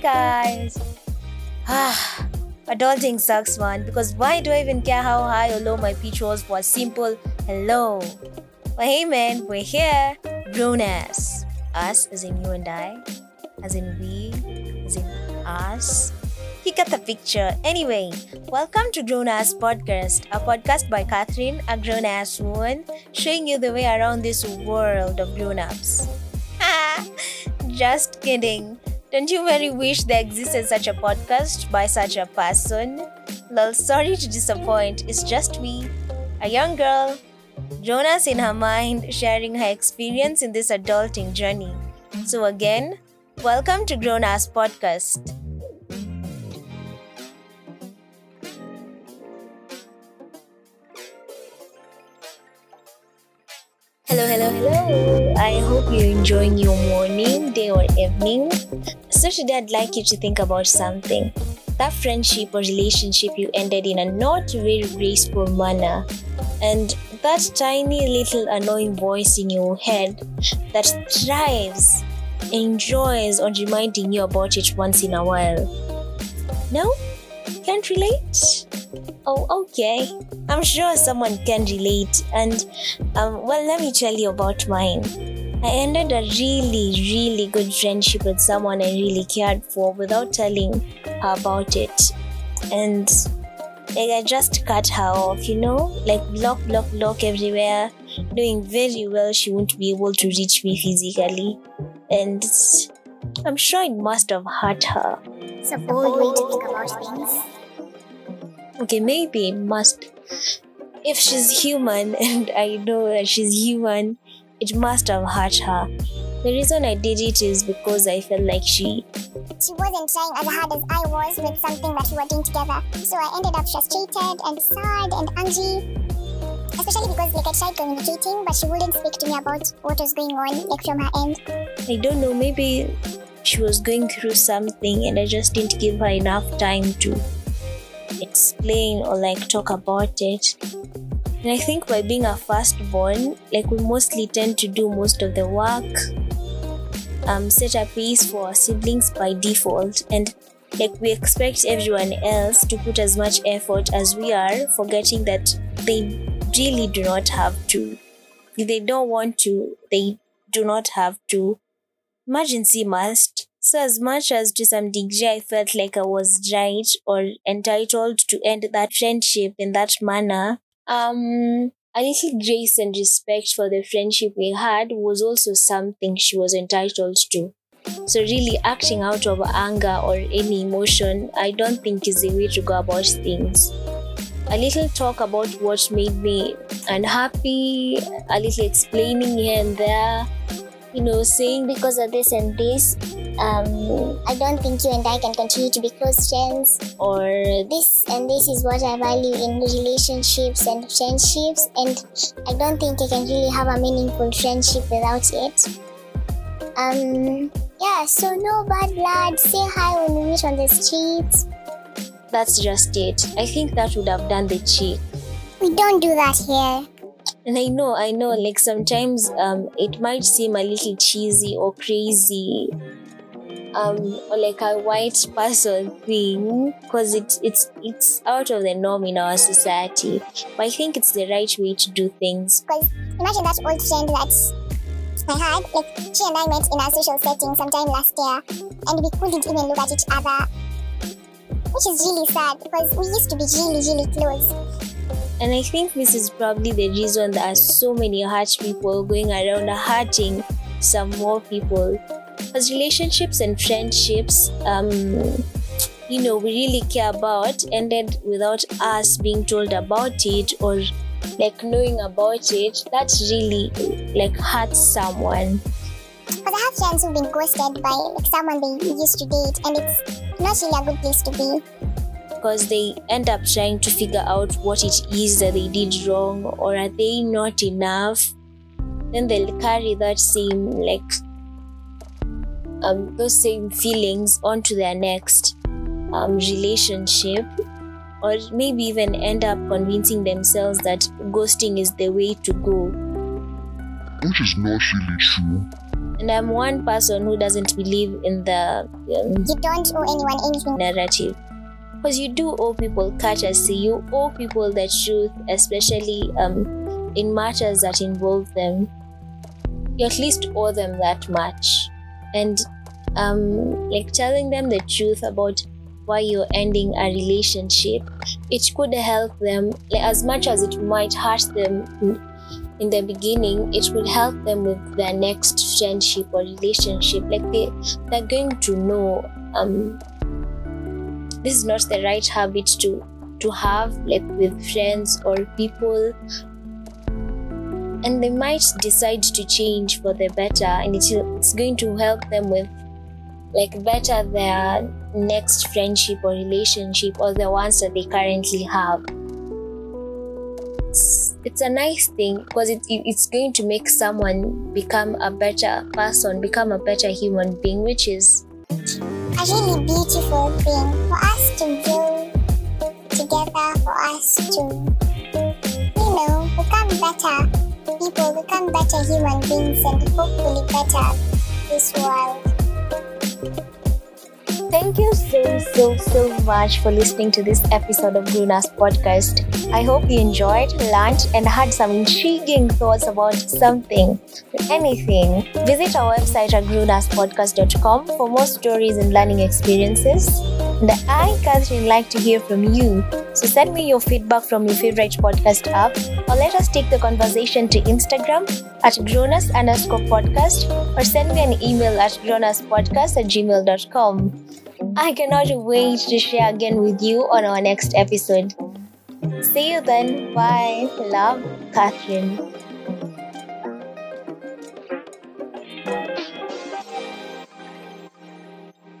guys. Ah, adulting sucks, man. Because why do I even care how high or low my pitch was for a simple hello? But hey, man, we're here. Grown ass. Us, as in you and I. As in we. As in us. You got the picture. Anyway, welcome to Grown Ass Podcast, a podcast by Catherine, a grown ass woman, showing you the way around this world of grown ups. Ha! Just kidding. Don't you very wish there existed such a podcast by such a person? Well, sorry to disappoint, it's just me, a young girl, Jonas in her mind, sharing her experience in this adulting journey. So, again, welcome to Grown Ass Podcast. Hello, hello, hello. I hope you're enjoying your morning, day, or evening. So, today I'd like you to think about something. That friendship or relationship you ended in a not very graceful manner, and that tiny little annoying voice in your head that thrives, enjoys on reminding you about it once in a while. No? Can't relate? Oh, okay. I'm sure someone can relate. And, um, well, let me tell you about mine. I ended a really, really good friendship with someone I really cared for without telling her about it. And like, I just cut her off, you know? Like, block, block, block everywhere, knowing very well she won't be able to reach me physically. And I'm sure it must have hurt her. It's a bold way to think about things. Okay, maybe must. If she's human and I know that she's human, it must have hurt her. The reason I did it is because I felt like she. She wasn't trying as hard as I was with something that we were doing together. So I ended up frustrated and sad and angry. Especially because like I tried communicating, but she wouldn't speak to me about what was going on, like from her end. I don't know, maybe she was going through something and I just didn't give her enough time to explain or like talk about it. And I think by being a firstborn, like we mostly tend to do most of the work, um, set a pace for our siblings by default, and like we expect everyone else to put as much effort as we are, forgetting that they really do not have to. If they don't want to, they do not have to. Emergency must. So, as much as to some degree I felt like I was right or entitled to end that friendship in that manner, um, a little grace and respect for the friendship we had was also something she was entitled to. So, really acting out of anger or any emotion, I don't think is the way to go about things. A little talk about what made me unhappy, a little explaining here and there, you know, saying Because of this and this, um, I don't think you and I can continue to be close friends. or This and this is what I value in relationships and friendships, and I don't think I can really have a meaningful friendship without it. Um, yeah, so no bad blood. Say hi when we meet on the streets. that's just it. I think that would have done the trick. We don't do that here. And I know, I know, like sometimes um, it might seem a little cheesy or crazy, um, or like a white person thing, because it's it's it's out of the norm in our society. But I think it's the right way to do things. Because imagine that old friend that I had, like she and I met in a social setting sometime last year, and we couldn't even look at each other, which is really sad because we used to be really, really close. And I think this is probably the reason there are so many hurt people going around hurting some more people. Because relationships and friendships, um, you know, we really care about ended without us being told about it or like knowing about it. That really like hurts someone. Because I have friends who've been ghosted by like someone they used to date, and it's not really a good place to be. Because they end up trying to figure out what it is that they did wrong or are they not enough then they'll carry that same like um, those same feelings onto their next um, relationship or maybe even end up convincing themselves that ghosting is the way to go which is not really true. And I'm one person who doesn't believe in the um, You don't owe anyone anything. narrative. Because you do owe people courtesy, you owe people the truth, especially um, in matters that involve them. You at least owe them that much. And um, like telling them the truth about why you're ending a relationship, it could help them, like, as much as it might hurt them in- the beginning, it would help them with their next friendship or relationship. Like they, they're going to know um, this is not the right habit to to have like with friends or people. And they might decide to change for the better and it's, going to help them with like better their next friendship or relationship or the ones that they currently have. It's, it's a nice thing because it, it, it's going to make someone become a better person become a better human being which is A really beautiful thing for us to do together, for us to, you know, become better people, become better human beings, and hopefully better this world. Thank you so, so, so much for listening to this episode of Grown Ass podcast. I hope you enjoyed, learned, and had some intriguing thoughts about something, anything. Visit our website at grownasspodcast.com for more stories and learning experiences. And I, Catherine, like to hear from you. So send me your feedback from your favorite podcast app or let us take the conversation to Instagram at grownass underscore podcast or send me an email at grownasspodcast at gmail.com. I cannot wait to share again with you on our next episode. See you then. Bye. Love, Catherine.